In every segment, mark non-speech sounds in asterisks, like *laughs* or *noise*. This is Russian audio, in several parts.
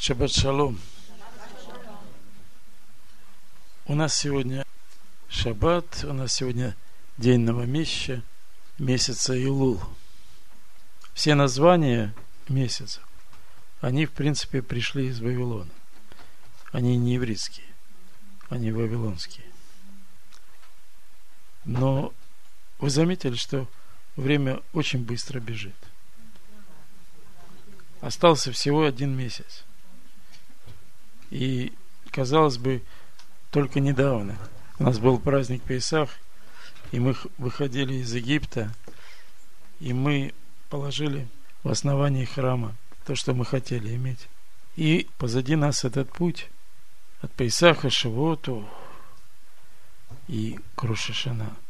Шаббат шалом. У нас сегодня шаббат, у нас сегодня день новомесяча, месяца Илул. Все названия месяцев, они, в принципе, пришли из Вавилона. Они не еврейские, они вавилонские. Но вы заметили, что время очень быстро бежит. Остался всего один месяц. И, казалось бы, только недавно у нас был праздник Пейсах, и мы выходили из Египта, и мы положили в основании храма то, что мы хотели иметь. И позади нас этот путь от Пейсаха, Шивоту и Крушишина –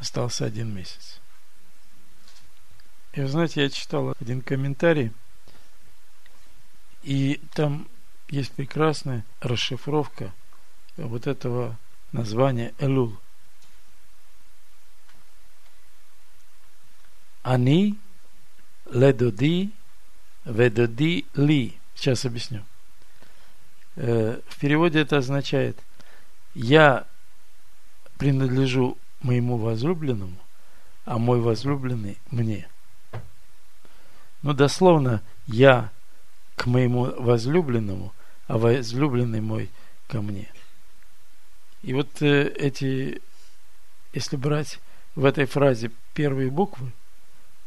остался один месяц. И вы знаете, я читал один комментарий, и там есть прекрасная расшифровка вот этого названия Элул. Они ледоди ведоди ли. Сейчас объясню. Э, в переводе это означает я принадлежу моему возлюбленному, а мой возлюбленный мне. Ну, дословно, я к моему возлюбленному, а возлюбленный мой ко мне. И вот э, эти, если брать в этой фразе первые буквы,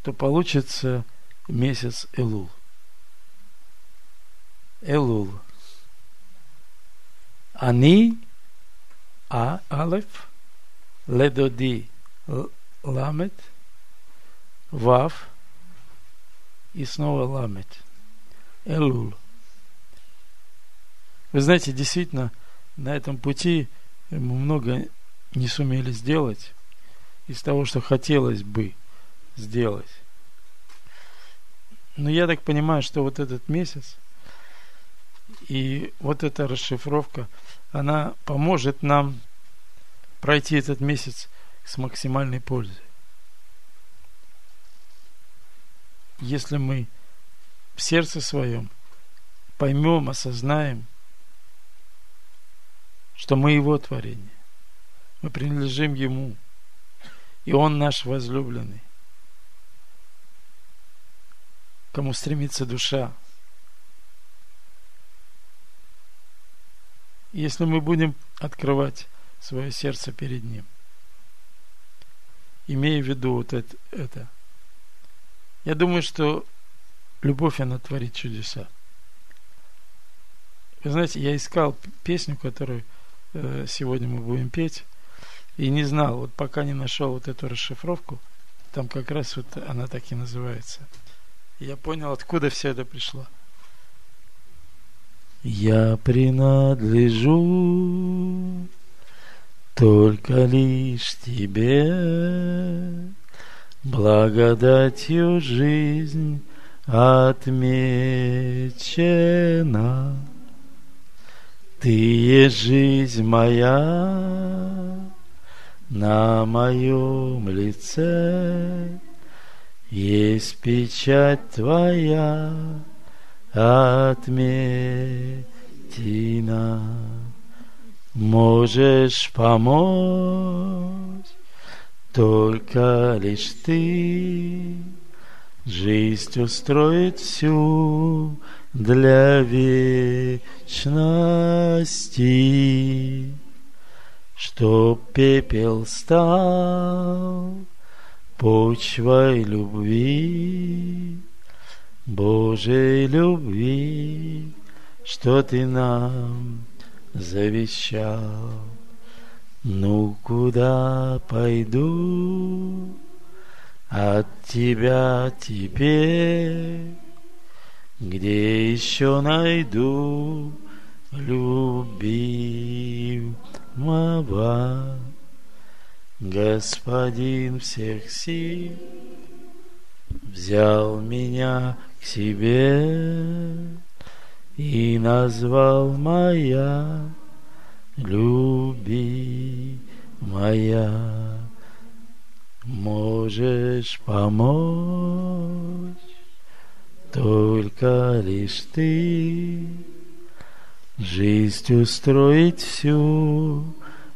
то получится месяц Элул. Элул. Они, а, алеф, ледоди ламет, вав и снова ламет. Элул. Вы знаете, действительно, на этом пути мы много не сумели сделать из того, что хотелось бы сделать. Но я так понимаю, что вот этот месяц и вот эта расшифровка, она поможет нам пройти этот месяц с максимальной пользой. Если мы в сердце своем поймем, осознаем, что мы Его творение, мы принадлежим Ему, и Он наш возлюбленный, кому стремится душа. Если мы будем открывать свое сердце перед Ним. Имея в виду вот это, это. Я думаю, что любовь, она творит чудеса. Вы знаете, я искал песню, которую э, сегодня мы будем петь, и не знал, вот пока не нашел вот эту расшифровку, там как раз вот она так и называется. Я понял, откуда все это пришло. Я принадлежу только лишь тебе благодатью жизнь отмечена. Ты есть жизнь моя на моем лице, есть печать твоя отметина можешь помочь только лишь ты. Жизнь устроит всю для вечности, Чтоб пепел стал почвой любви, Божьей любви, что ты нам завещал. Ну, куда пойду от тебя теперь, где еще найду любимого? Господин всех сил взял меня к себе и назвал моя любимая. Можешь помочь только лишь ты жизнь устроить всю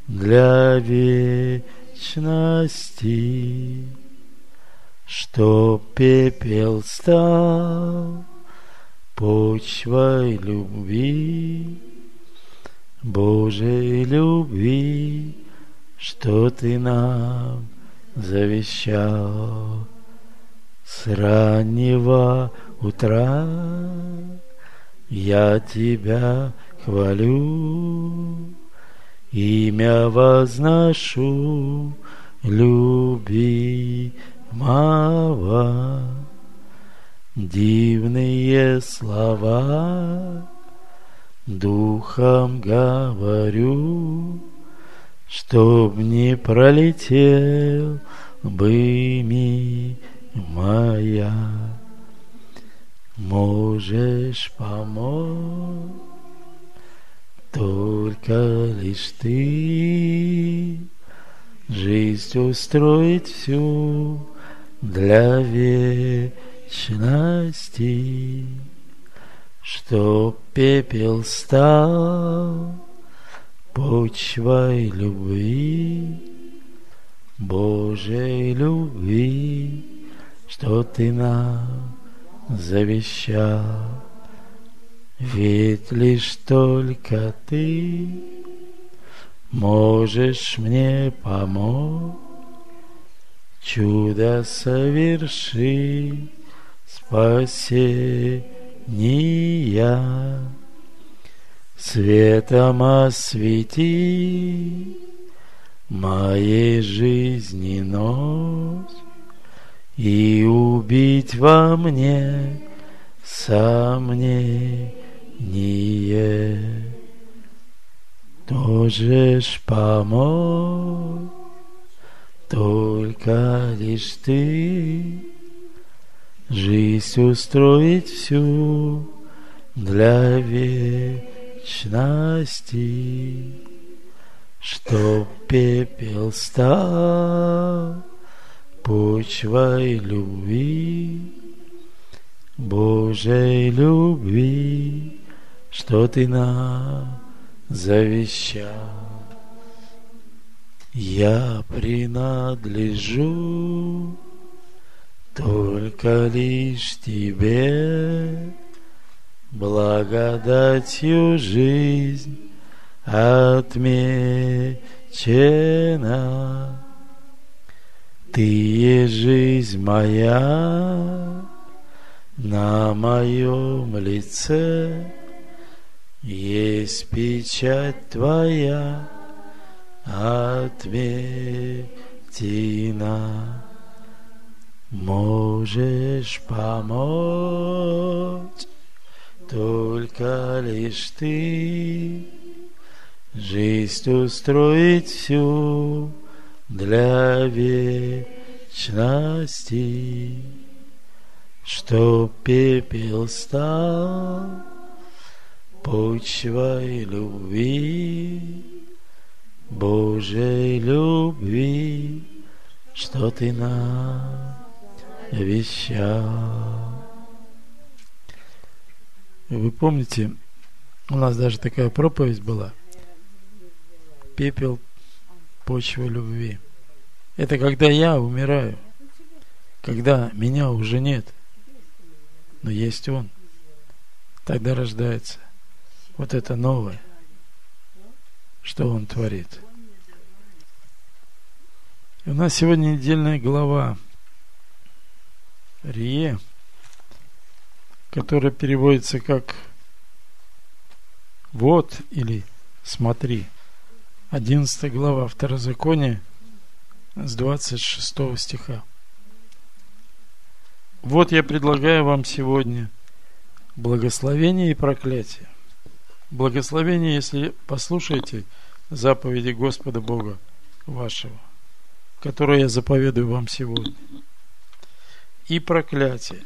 для вечности, чтоб пепел стал почвой любви, Божьей любви, что ты нам завещал с раннего утра. Я тебя хвалю, имя возношу любимого. Дивные слова духом говорю, Чтоб не пролетел бы мимо я. Можешь помочь только лишь ты, Жизнь устроить всю для вечности, Чтоб пепел стал почвой любви, Божьей любви, что ты нам завещал. Ведь лишь только ты можешь мне помочь, чудо соверши спасения. Светом освети моей жизни ночь и убить во мне сомнение. Тоже ж помочь, только лишь ты жизнь устроить всю для вечности, чтоб пепел стал почвой любви. Божьей любви, что ты нам завещал. Я принадлежу только лишь тебе, благодатью жизнь отмечена. Ты есть жизнь моя, на моем лице есть печать твоя отметина. Можешь помочь только лишь ты, жизнь устроить всю для вечности что пепел стал почвой любви, Божьей любви, что ты нам вещал. Вы помните, у нас даже такая проповедь была. Пепел почвы любви. Это когда я умираю, когда меня уже нет но есть Он. Тогда рождается вот это новое, что Он творит. И у нас сегодня недельная глава Рие, которая переводится как «Вот» или «Смотри». 11 глава Второзакония с 26 стиха. Вот я предлагаю вам сегодня благословение и проклятие. Благословение, если послушаете заповеди Господа Бога вашего, которые я заповедую вам сегодня. И проклятие,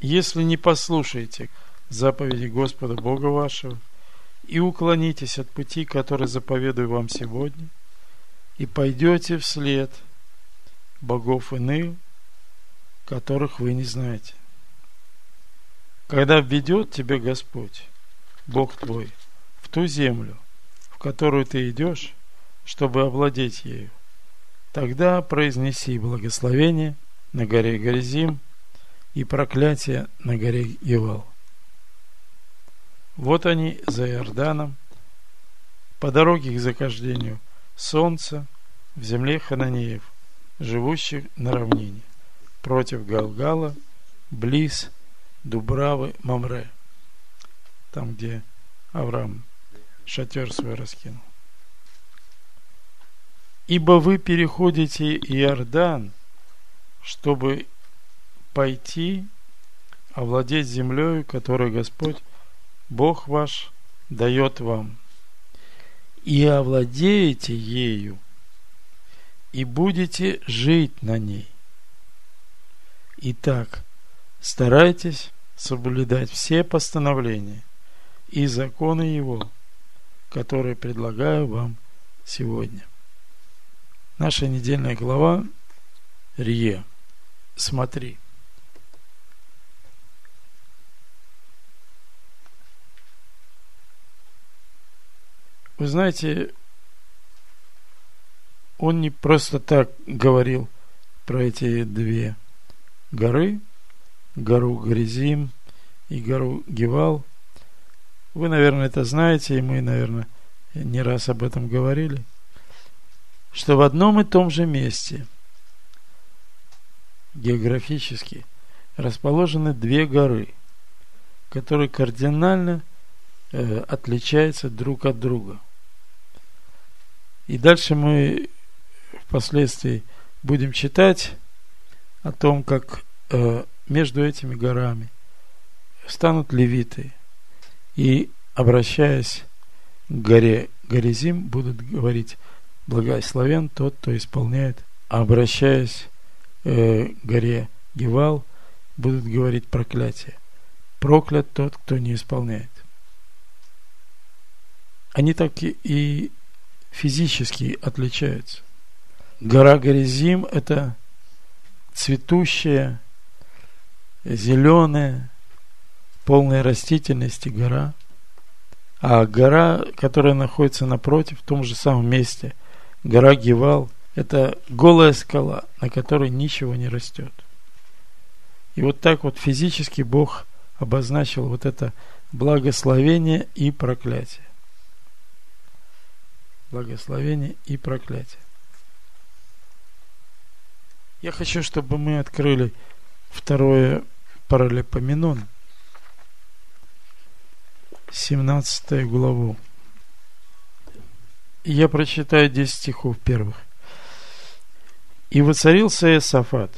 если не послушаете заповеди Господа Бога вашего и уклонитесь от пути, который заповедую вам сегодня, и пойдете вслед богов иных, которых вы не знаете. когда введет тебе Господь, Бог твой, в ту землю, в которую ты идешь, чтобы овладеть ею, тогда произнеси благословение на горе Горизим и проклятие на горе Евал. Вот они за Иорданом, по дороге к захождению солнца в земле Хананеев, живущих на равнине, против Галгала, близ Дубравы Мамре, там, где Авраам шатер свой раскинул. Ибо вы переходите Иордан, чтобы пойти овладеть землей, которую Господь, Бог ваш, дает вам. И овладеете ею, и будете жить на ней. Итак, старайтесь соблюдать все постановления и законы Его, которые предлагаю вам сегодня. Наша недельная глава Рие. Смотри. Вы знаете, он не просто так говорил про эти две горы, гору Гризим и гору Гевал. Вы, наверное, это знаете, и мы, наверное, не раз об этом говорили, что в одном и том же месте географически расположены две горы, которые кардинально отличаются друг от друга. И дальше мы впоследствии будем читать о том, как э, между этими горами станут левиты и, обращаясь к горе Горизим, будут говорить «Благословен тот, кто исполняет», а обращаясь э, к горе Гевал, будут говорить проклятие. Проклят тот, кто не исполняет. Они так и физически отличаются. Гора Горизим – это цветущая, зеленая, полная растительности гора. А гора, которая находится напротив, в том же самом месте, гора Гевал, это голая скала, на которой ничего не растет. И вот так вот физически Бог обозначил вот это благословение и проклятие. Благословение и проклятие. Я хочу, чтобы мы открыли второе паралипоменон, 17 главу. Я прочитаю 10 стихов первых. «И воцарился Иосафат.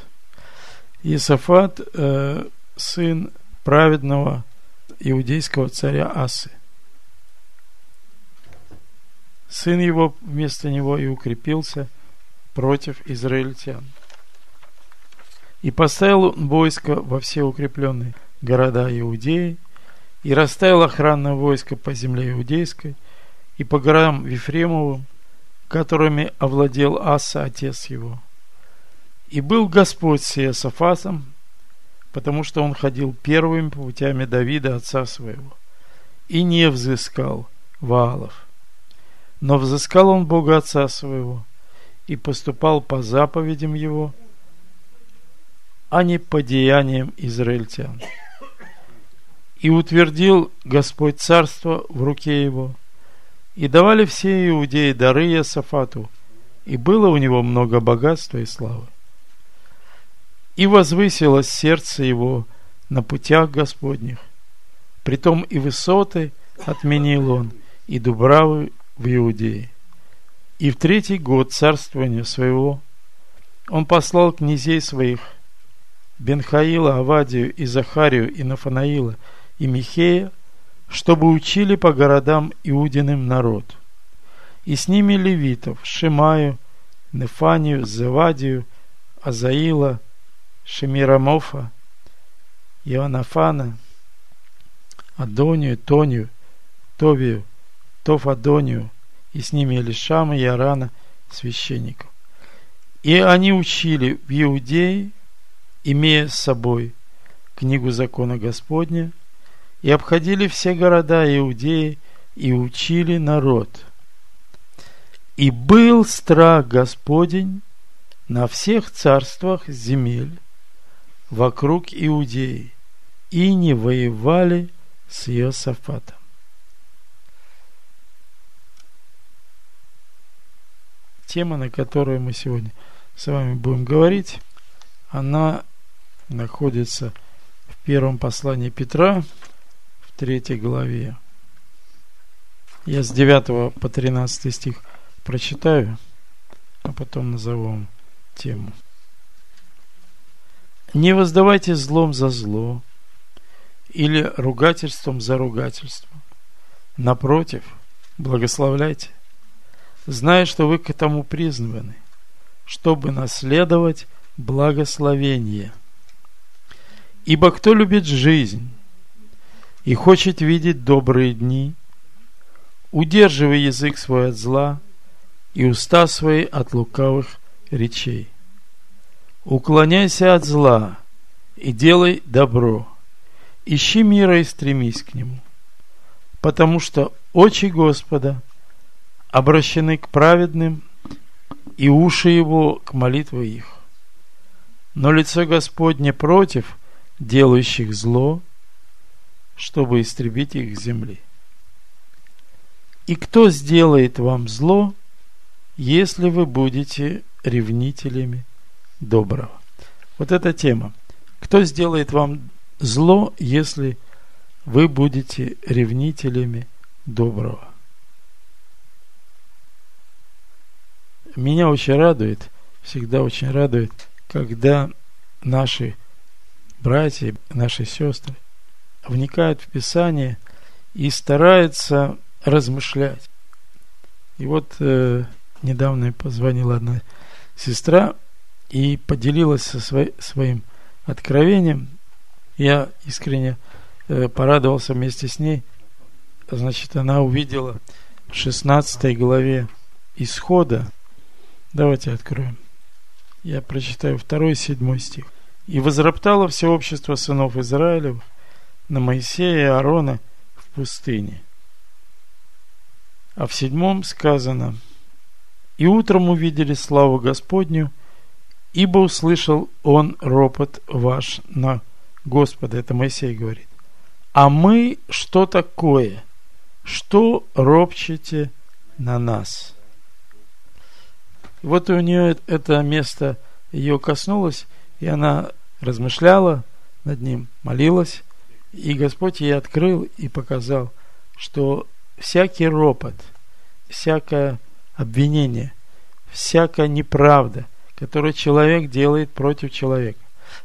Иосафат э, – сын праведного иудейского царя Асы. Сын его вместо него и укрепился против израильтян. И поставил он войско во все укрепленные города Иудеи, и расставил охранное войско по земле Иудейской и по горам Вифремовым, которыми овладел Аса, отец его. И был Господь с Иосафасом, потому что он ходил первыми путями Давида, отца своего, и не взыскал Ваалов. Но взыскал он Бога отца своего и поступал по заповедям его – а не по деяниям израильтян. И утвердил Господь царство в руке его. И давали все иудеи дары Иосафату, и было у него много богатства и славы. И возвысилось сердце его на путях Господних. Притом и высоты отменил он, и дубравы в Иудее. И в третий год царствования своего он послал князей своих Бенхаила, Авадию и Захарию и Нафанаила и Михея, чтобы учили по городам Иудиным народ. И с ними левитов Шимаю, Нефанию, Завадию, Азаила, Шемирамофа, Иоаннафана, Адонию, Тонию, Товию, Тофадонию, и с ними Элишама и Арана, священников. И они учили в Иудее имея с собой книгу закона Господня и обходили все города Иудеи и учили народ. И был страх Господень на всех царствах земель вокруг Иудеи, и не воевали с Иосафатом. Тема, на которую мы сегодня с вами будем говорить, она находится в первом послании Петра, в третьей главе. Я с 9 по 13 стих прочитаю, а потом назову вам тему. Не воздавайте злом за зло или ругательством за ругательство. Напротив, благословляйте, зная, что вы к этому призваны, чтобы наследовать благословение. Ибо кто любит жизнь и хочет видеть добрые дни, удерживай язык свой от зла и уста свои от лукавых речей. Уклоняйся от зла и делай добро. Ищи мира и стремись к нему. Потому что очи Господа обращены к праведным, и уши его к молитве их. Но лицо Господне против делающих зло, чтобы истребить их с земли. И кто сделает вам зло, если вы будете ревнителями доброго. Вот эта тема. Кто сделает вам зло, если вы будете ревнителями доброго? Меня очень радует, всегда очень радует, когда наши братья, наши сестры вникают в Писание и стараются размышлять. И вот э, недавно позвонила одна сестра и поделилась со свой, своим откровением. Я искренне э, порадовался вместе с ней. Значит, она увидела в 16 главе исхода. Давайте откроем. Я прочитаю второй седьмой стих. «И возроптало все общество сынов Израилев на Моисея и Аарона в пустыне». А в седьмом сказано – и утром увидели славу Господню, ибо услышал он ропот ваш на Господа. Это Моисей говорит. А мы что такое? Что ропчете на нас? Вот у нее это место ее коснулось, и она размышляла над ним, молилась, и Господь ей открыл и показал, что всякий ропот, всякое обвинение, всякая неправда, которую человек делает против человека.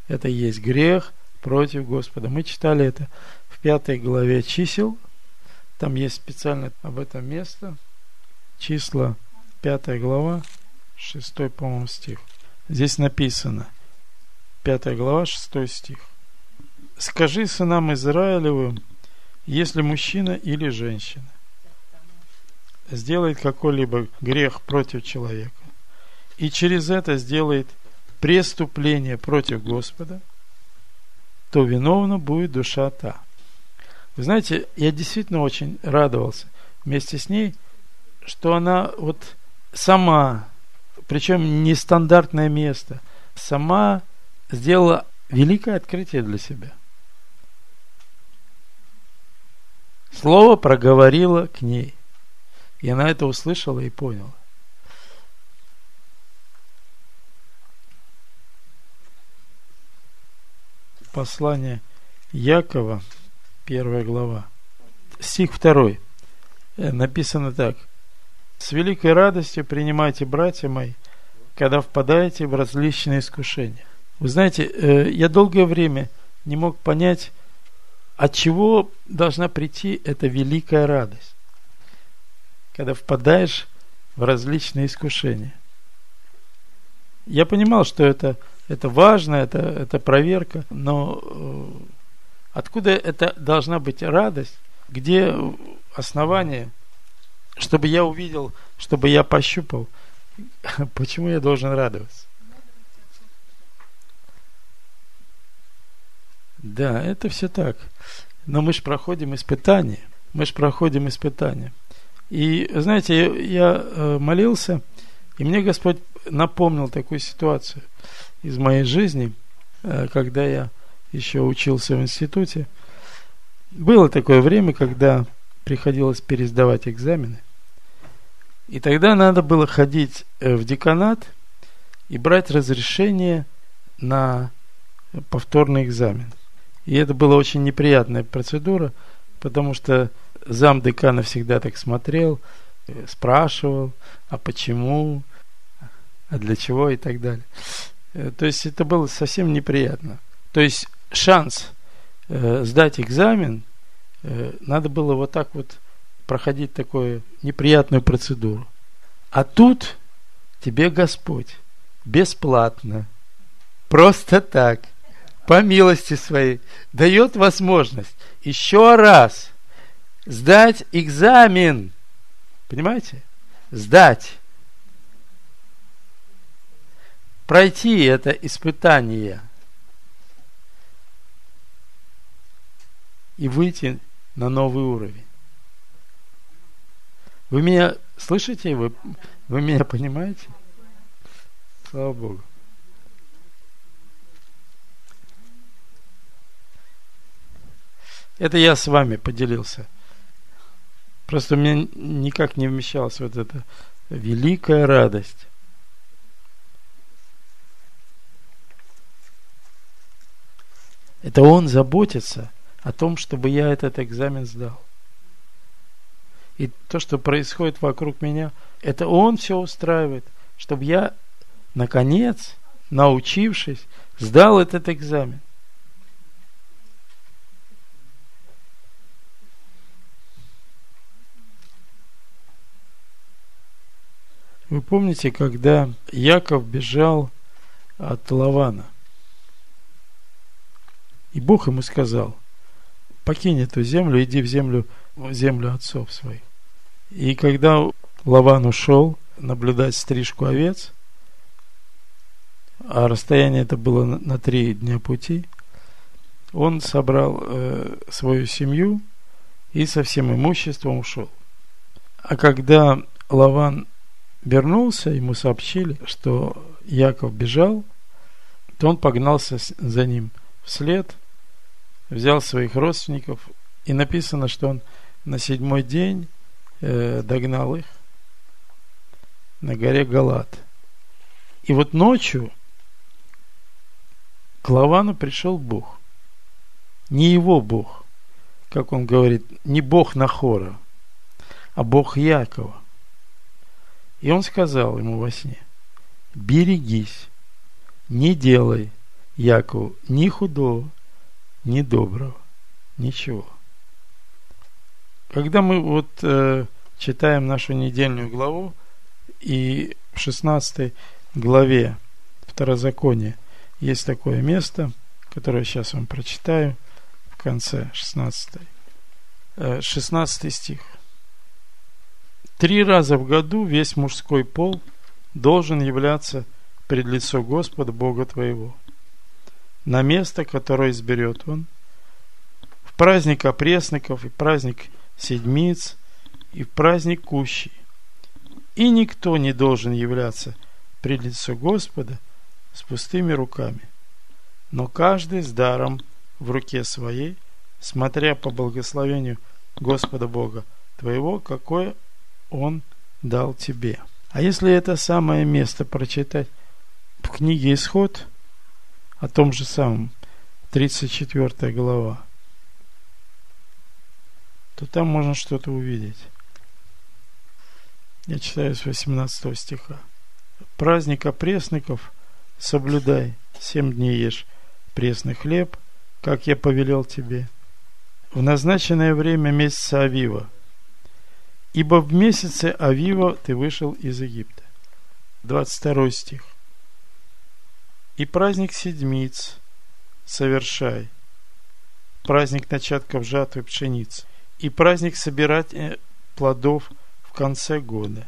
Это есть грех против Господа. Мы читали это в пятой главе чисел. Там есть специально об этом место. Числа, пятая глава, шестой, по-моему, стих. Здесь написано, пятая глава, шестой стих. «Скажи сынам Израилевым, если мужчина или женщина сделает какой-либо грех против человека и через это сделает преступление против Господа, то виновна будет душа та. Вы знаете, я действительно очень радовался вместе с ней, что она вот сама, причем нестандартное место, сама сделала великое открытие для себя. Слово проговорило к ней. И она это услышала и поняла. Послание Якова, первая глава, стих второй. Э, написано так. «С великой радостью принимайте, братья мои, когда впадаете в различные искушения». Вы знаете, э, я долгое время не мог понять, от чего должна прийти эта великая радость когда впадаешь в различные искушения. Я понимал, что это, это важно, это, это проверка, но э, откуда это должна быть радость, где основание, чтобы я увидел, чтобы я пощупал, *laughs* почему я должен радоваться? Да, это все так. Но мы же проходим испытания. Мы же проходим испытания. И, знаете, я э, молился, и мне Господь напомнил такую ситуацию из моей жизни, э, когда я еще учился в институте. Было такое время, когда приходилось пересдавать экзамены. И тогда надо было ходить э, в деканат и брать разрешение на повторный экзамен. И это была очень неприятная процедура, потому что зам декана всегда так смотрел, э, спрашивал, а почему, а для чего и так далее. Э, то есть это было совсем неприятно. То есть шанс сдать экзамен, надо было вот так вот проходить такую неприятную процедуру. А тут тебе Господь бесплатно, просто так, по милости своей, дает возможность еще раз сдать экзамен. Понимаете? Сдать. Пройти это испытание. И выйти на новый уровень. Вы меня слышите? Вы, вы меня понимаете? Слава Богу. Это я с вами поделился. Просто у меня никак не вмещалась вот эта великая радость. Это он заботится о том, чтобы я этот экзамен сдал. И то, что происходит вокруг меня, это он все устраивает, чтобы я, наконец, научившись, сдал этот экзамен. Вы помните, когда Яков бежал от Лавана? И Бог ему сказал, покинь эту землю, иди в землю, в землю отцов своих. И когда Лаван ушел наблюдать стрижку овец, а расстояние это было на три дня пути, он собрал э, свою семью и со всем имуществом ушел. А когда Лаван вернулся, ему сообщили, что Яков бежал, то он погнался за ним вслед, взял своих родственников, и написано, что он на седьмой день э, догнал их на горе Галат. И вот ночью к Лавану пришел Бог. Не его Бог, как он говорит, не Бог Нахора, а Бог Якова. И он сказал ему во сне, берегись, не делай Якову ни худого, ни доброго, ничего. Когда мы вот э, читаем нашу недельную главу, и в 16 главе Второзакония есть такое место, которое сейчас вам прочитаю в конце 16, э, 16 стих. Три раза в году весь мужской пол должен являться пред лицо Господа Бога твоего, на место, которое изберет Он, в праздник опресноков и праздник седмиц и в праздник кущий. И никто не должен являться пред лицо Господа с пустыми руками, но каждый с даром в руке своей, смотря по благословению Господа Бога твоего, какое он дал тебе. А если это самое место прочитать в книге Исход, о том же самом, 34 глава, то там можно что-то увидеть. Я читаю с 18 стиха. Праздник опресников соблюдай, семь дней ешь пресный хлеб, как я повелел тебе. В назначенное время месяца Авива – Ибо в месяце Авива ты вышел из Египта. 22 стих. И праздник седмиц совершай. Праздник начатков жатвы пшеницы. И праздник собирать плодов в конце года.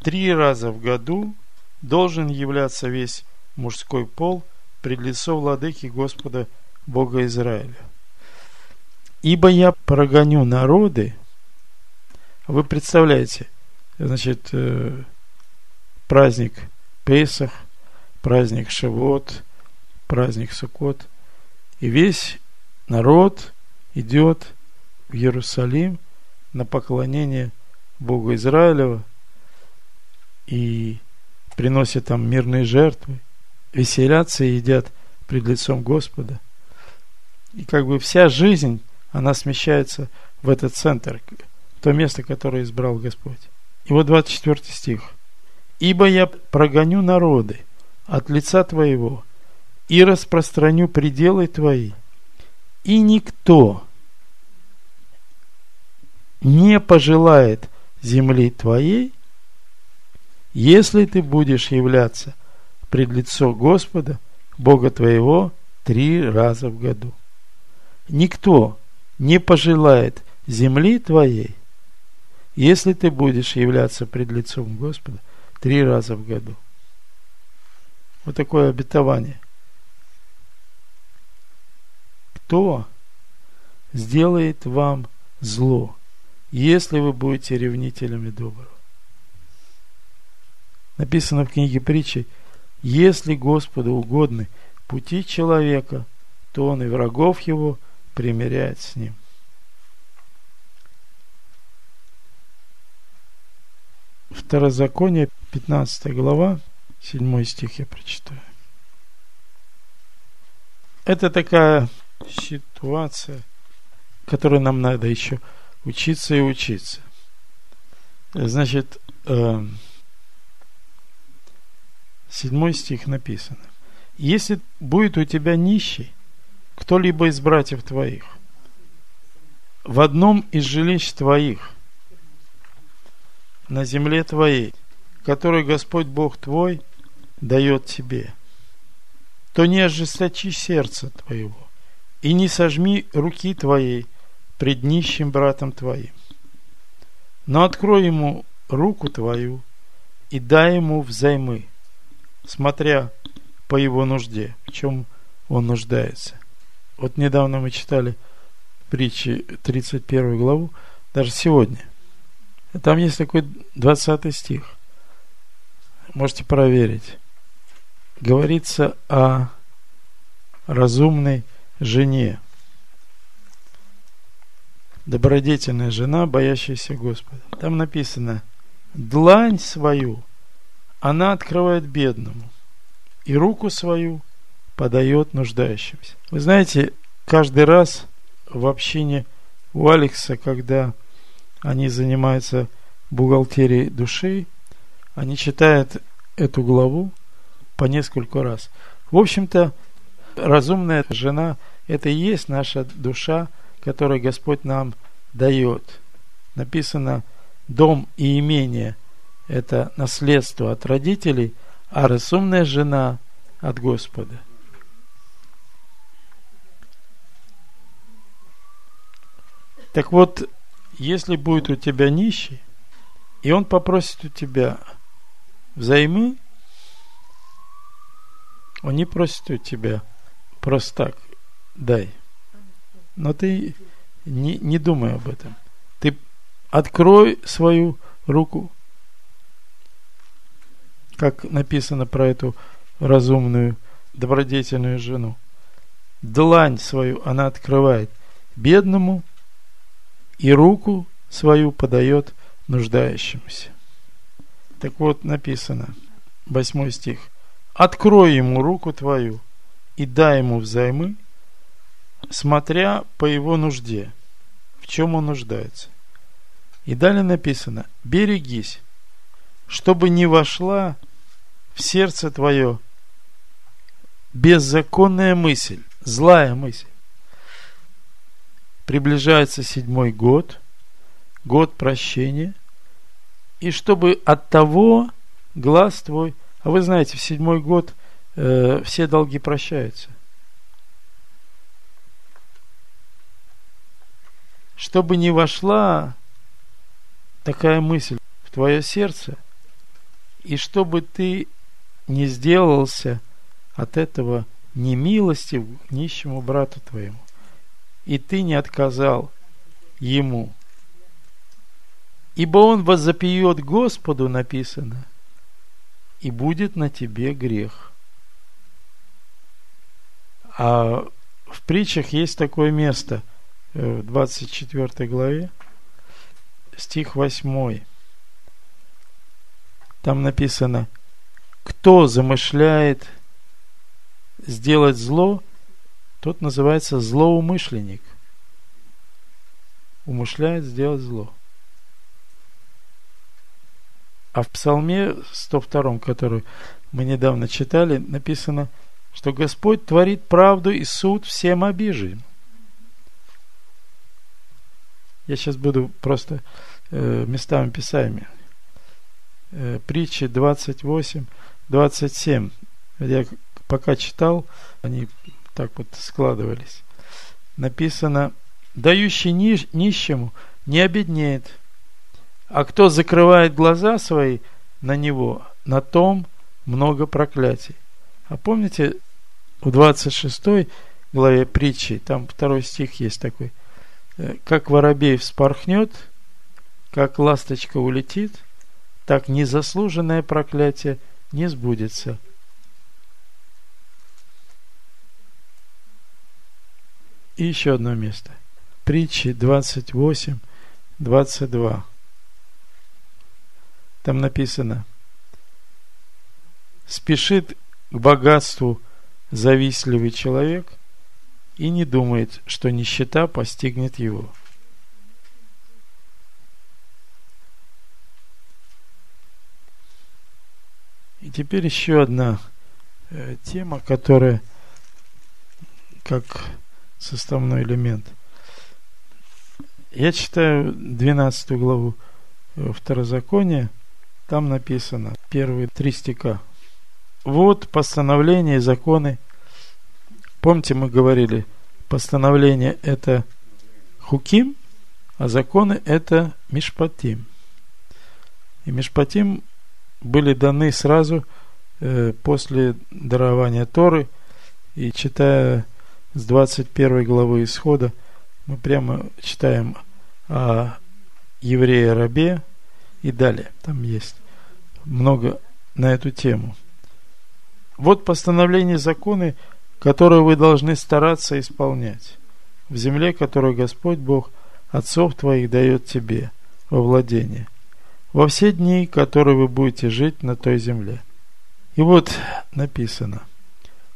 Три раза в году должен являться весь мужской пол пред лицо владыки Господа Бога Израиля. Ибо я прогоню народы, вы представляете, значит, э, праздник Песах, праздник Шавот, праздник Суккот, и весь народ идет в Иерусалим на поклонение Богу Израилева и приносят там мирные жертвы, веселятся и едят пред лицом Господа. И как бы вся жизнь, она смещается в этот центр, то место, которое избрал Господь. И вот 24 стих. «Ибо я прогоню народы от лица твоего и распространю пределы твои, и никто не пожелает земли твоей, если ты будешь являться пред лицо Господа, Бога твоего, три раза в году. Никто не пожелает земли твоей, если ты будешь являться пред лицом Господа три раза в году. Вот такое обетование. Кто сделает вам зло, если вы будете ревнителями доброго? Написано в книге притчи, если Господу угодны пути человека, то он и врагов его примиряет с ним. Второзаконие, 15 глава, 7 стих я прочитаю. Это такая ситуация, которой нам надо еще учиться и учиться. Значит, э, седьмой стих написано. Если будет у тебя нищий, кто-либо из братьев твоих, в одном из жилищ твоих, на земле твоей, который Господь Бог твой дает тебе, то не ожесточи сердце твоего и не сожми руки твоей пред нищим братом твоим, но открой ему руку твою и дай ему взаймы, смотря по его нужде, в чем он нуждается. Вот недавно мы читали притчи 31 главу, даже сегодня. Там есть такой 20 стих. Можете проверить. Говорится о разумной жене. Добродетельная жена, боящаяся Господа. Там написано, длань свою она открывает бедному, и руку свою подает нуждающимся. Вы знаете, каждый раз в общине у Алекса, когда они занимаются бухгалтерией души, они читают эту главу по нескольку раз. В общем-то, разумная жена – это и есть наша душа, которую Господь нам дает. Написано «дом и имение» – это наследство от родителей, а разумная жена – от Господа. Так вот, если будет у тебя нищий, и он попросит у тебя взаймы, он не просит у тебя просто так, дай. Но ты не, не думай об этом. Ты открой свою руку, как написано про эту разумную, добродетельную жену. Длань свою она открывает бедному – и руку свою подает нуждающемуся. Так вот написано, восьмой стих. Открой ему руку твою и дай ему взаймы, смотря по его нужде, в чем он нуждается. И далее написано, берегись, чтобы не вошла в сердце твое беззаконная мысль, злая мысль, приближается седьмой год, год прощения, и чтобы от того глаз твой, а вы знаете, в седьмой год э, все долги прощаются. Чтобы не вошла такая мысль в твое сердце, и чтобы ты не сделался от этого не милостив к нищему брату твоему, и ты не отказал ему. Ибо он возопьет Господу, написано, и будет на тебе грех. А в притчах есть такое место э, в 24 главе, стих 8. Там написано, кто замышляет сделать зло, тот называется злоумышленник. Умышляет сделать зло. А в Псалме 102, который мы недавно читали, написано, что Господь творит правду и суд всем обиженным. Я сейчас буду просто э, местами писаемыми. Э, притчи 28, 27. Я пока читал, они так вот складывались. Написано, дающий нищ, нищему не обеднеет, а кто закрывает глаза свои на него, на том много проклятий. А помните, в 26 главе притчи, там второй стих есть такой, «Э, как воробей вспорхнет, как ласточка улетит, так незаслуженное проклятие не сбудется – И еще одно место. Притчи 28, 22. Там написано, спешит к богатству завистливый человек и не думает, что нищета постигнет его. И теперь еще одна э, тема, которая как составной элемент. Я читаю 12 главу э, Второзакония, там написано, первые три стиха. Вот постановления и законы. Помните, мы говорили, постановление это хуким, а законы это мишпатим. И мишпатим были даны сразу э, после дарования Торы. И читая с 21 главы Исхода мы прямо читаем о еврее-рабе и далее. Там есть много на эту тему. Вот постановление законы, которые вы должны стараться исполнять в земле, которую Господь Бог отцов твоих дает тебе во владение, во все дни, которые вы будете жить на той земле. И вот написано,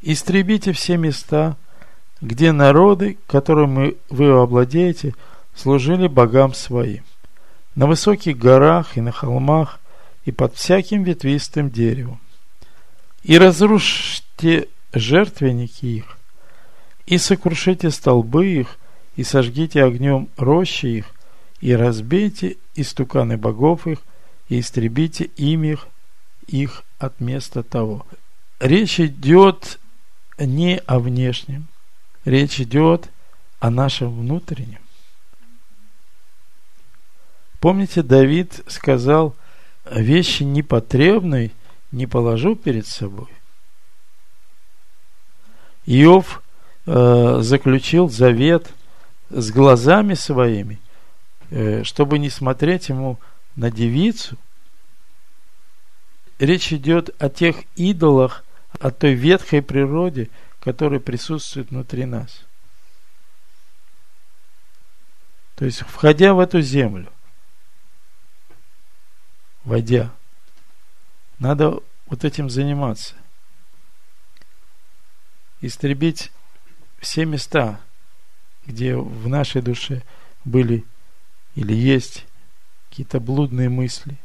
истребите все места, где народы, которыми вы овладеете, служили богам своим. На высоких горах и на холмах, и под всяким ветвистым деревом. И разрушьте жертвенники их, и сокрушите столбы их, и сожгите огнем рощи их, и разбейте истуканы богов их, и истребите им их, их от места того. Речь идет не о внешнем, Речь идет о нашем внутреннем. Помните, Давид сказал, вещи непотребной не положу перед собой. Иов э, заключил завет с глазами своими, э, чтобы не смотреть ему на девицу. Речь идет о тех идолах, о той ветхой природе, который присутствует внутри нас. То есть, входя в эту землю, войдя, надо вот этим заниматься. Истребить все места, где в нашей душе были или есть какие-то блудные мысли.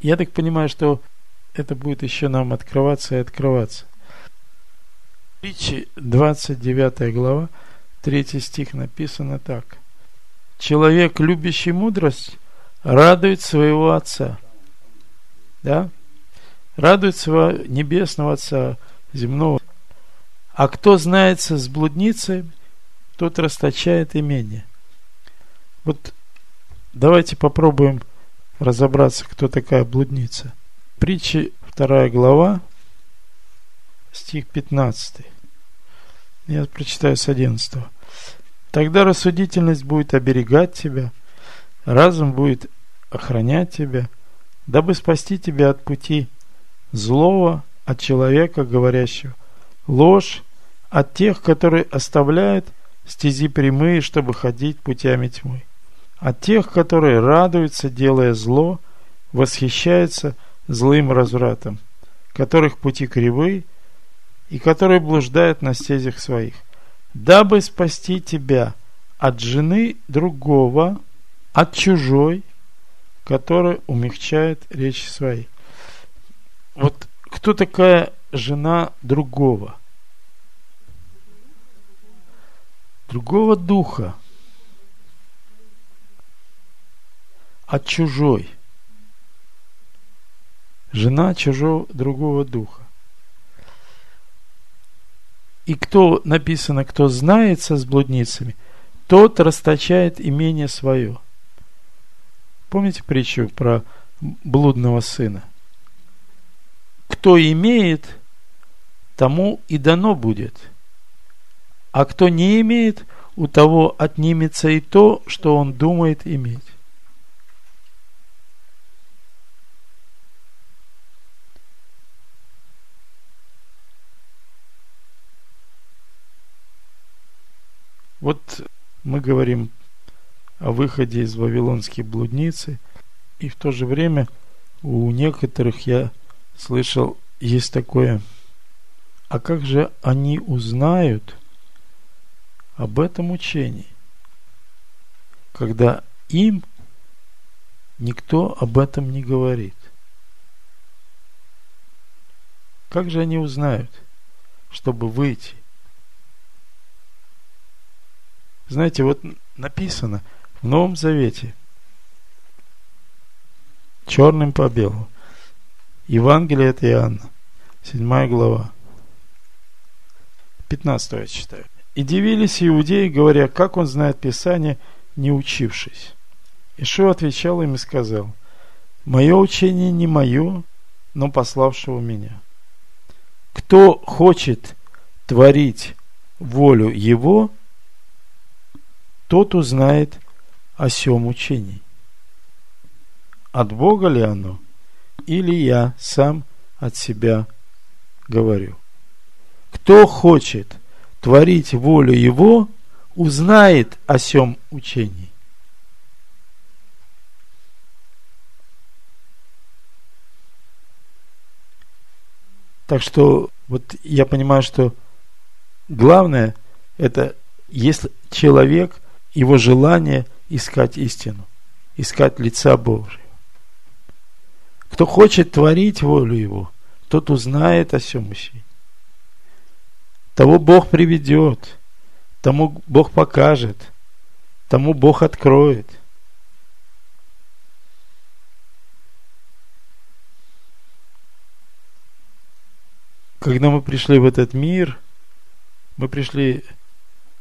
Я так понимаю, что это будет еще нам открываться и открываться. Притчи 29 глава, 3 стих написано так. Человек, любящий мудрость, радует своего Отца. Да? Радует своего небесного Отца, земного. А кто знается с блудницей, тот расточает имение. Вот давайте попробуем разобраться, кто такая блудница. Притчи, вторая глава, стих 15. Я прочитаю с 11. Тогда рассудительность будет оберегать тебя, разум будет охранять тебя, дабы спасти тебя от пути злого, от человека, говорящего. Ложь, от тех, которые оставляют стези прямые, чтобы ходить путями тьмы, от тех, которые радуются, делая зло, восхищаются злым развратом, которых пути кривые и которые блуждают на стезях своих, дабы спасти тебя от жены другого, от чужой, которая умягчает речь своей. Вот кто такая жена другого? Другого духа. От чужой. Жена чужого другого духа. И кто, написано, кто знается с блудницами, тот расточает имение свое. Помните притчу про блудного сына? Кто имеет, тому и дано будет. А кто не имеет, у того отнимется и то, что он думает иметь. Вот мы говорим о выходе из вавилонской блудницы, и в то же время у некоторых я слышал, есть такое, а как же они узнают об этом учении, когда им никто об этом не говорит? Как же они узнают, чтобы выйти Знаете, вот написано в Новом Завете, черным по белому. Евангелие от Иоанна, 7 глава. 15 я читаю. «И дивились иудеи, говоря, как он знает Писание, не учившись. Ишуа отвечал им и сказал, «Мое учение не мое, но пославшего меня. Кто хочет творить волю его, тот узнает о сем учении. От Бога ли оно, или я сам от себя говорю? Кто хочет творить волю Его, узнает о сем учении. Так что вот я понимаю, что главное это если человек его желание искать истину, искать лица Божьего. Кто хочет творить волю Его, тот узнает о всем учении. Того Бог приведет, тому Бог покажет, тому Бог откроет. Когда мы пришли в этот мир, мы пришли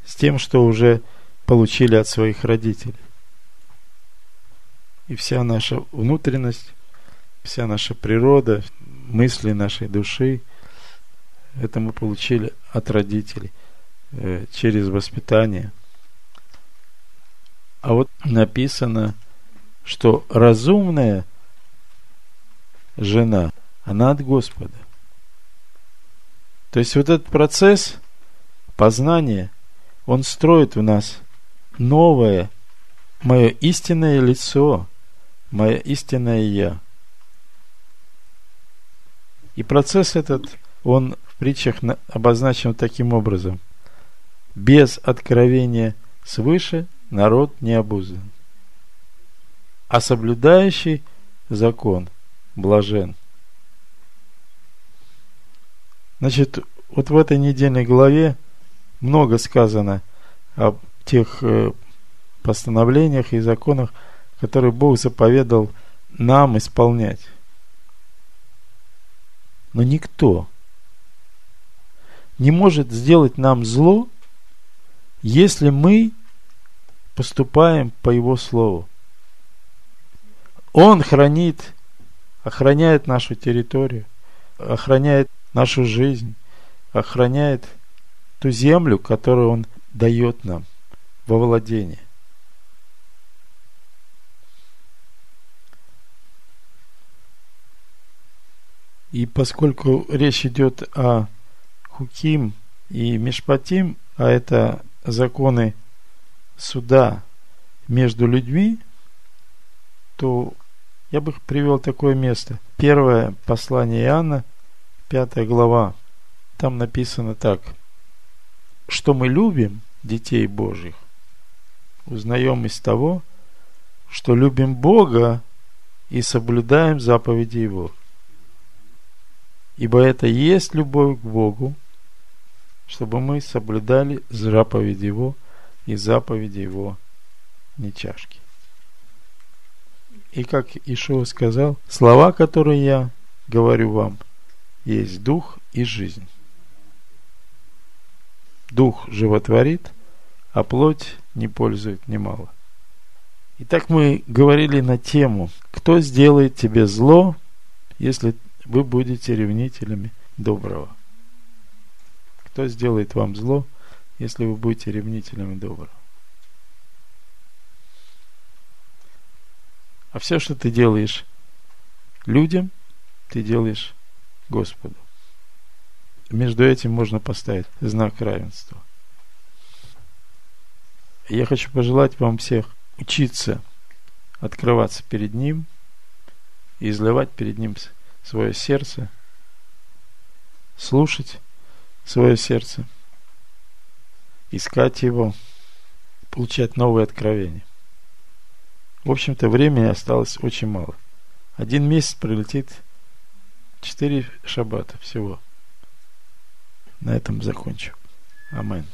с тем, что уже получили от своих родителей. И вся наша внутренность, вся наша природа, мысли нашей души, это мы получили от родителей э, через воспитание. А вот написано, что разумная жена, она от Господа. То есть вот этот процесс познания, он строит в нас новое, мое истинное лицо, мое истинное я. И процесс этот, он в притчах обозначен таким образом. Без откровения свыше народ не обузан, а соблюдающий закон блажен. Значит, вот в этой недельной главе много сказано об тех э, постановлениях и законах, которые Бог заповедал нам исполнять. Но никто не может сделать нам зло, если мы поступаем по Его Слову. Он хранит, охраняет нашу территорию, охраняет нашу жизнь, охраняет ту землю, которую Он дает нам во владение. И поскольку речь идет о Хуким и Мишпатим, а это законы суда между людьми, то я бы привел такое место. Первое послание Иоанна, пятая глава. Там написано так. Что мы любим детей Божьих, узнаем из того, что любим Бога и соблюдаем заповеди Его. Ибо это есть любовь к Богу, чтобы мы соблюдали заповеди Его и заповеди Его не чашки. И как Ишуа сказал, слова, которые я говорю вам, есть дух и жизнь. Дух животворит, а плоть не пользует немало. Итак, мы говорили на тему, кто сделает тебе зло, если вы будете ревнителями доброго. Кто сделает вам зло, если вы будете ревнителями доброго? А все, что ты делаешь людям, ты делаешь Господу. Между этим можно поставить знак равенства. Я хочу пожелать вам всех учиться открываться перед Ним и изливать перед Ним свое сердце, слушать свое сердце, искать его, получать новые откровения. В общем-то, времени осталось очень мало. Один месяц прилетит четыре шаббата всего. На этом закончу. Аминь.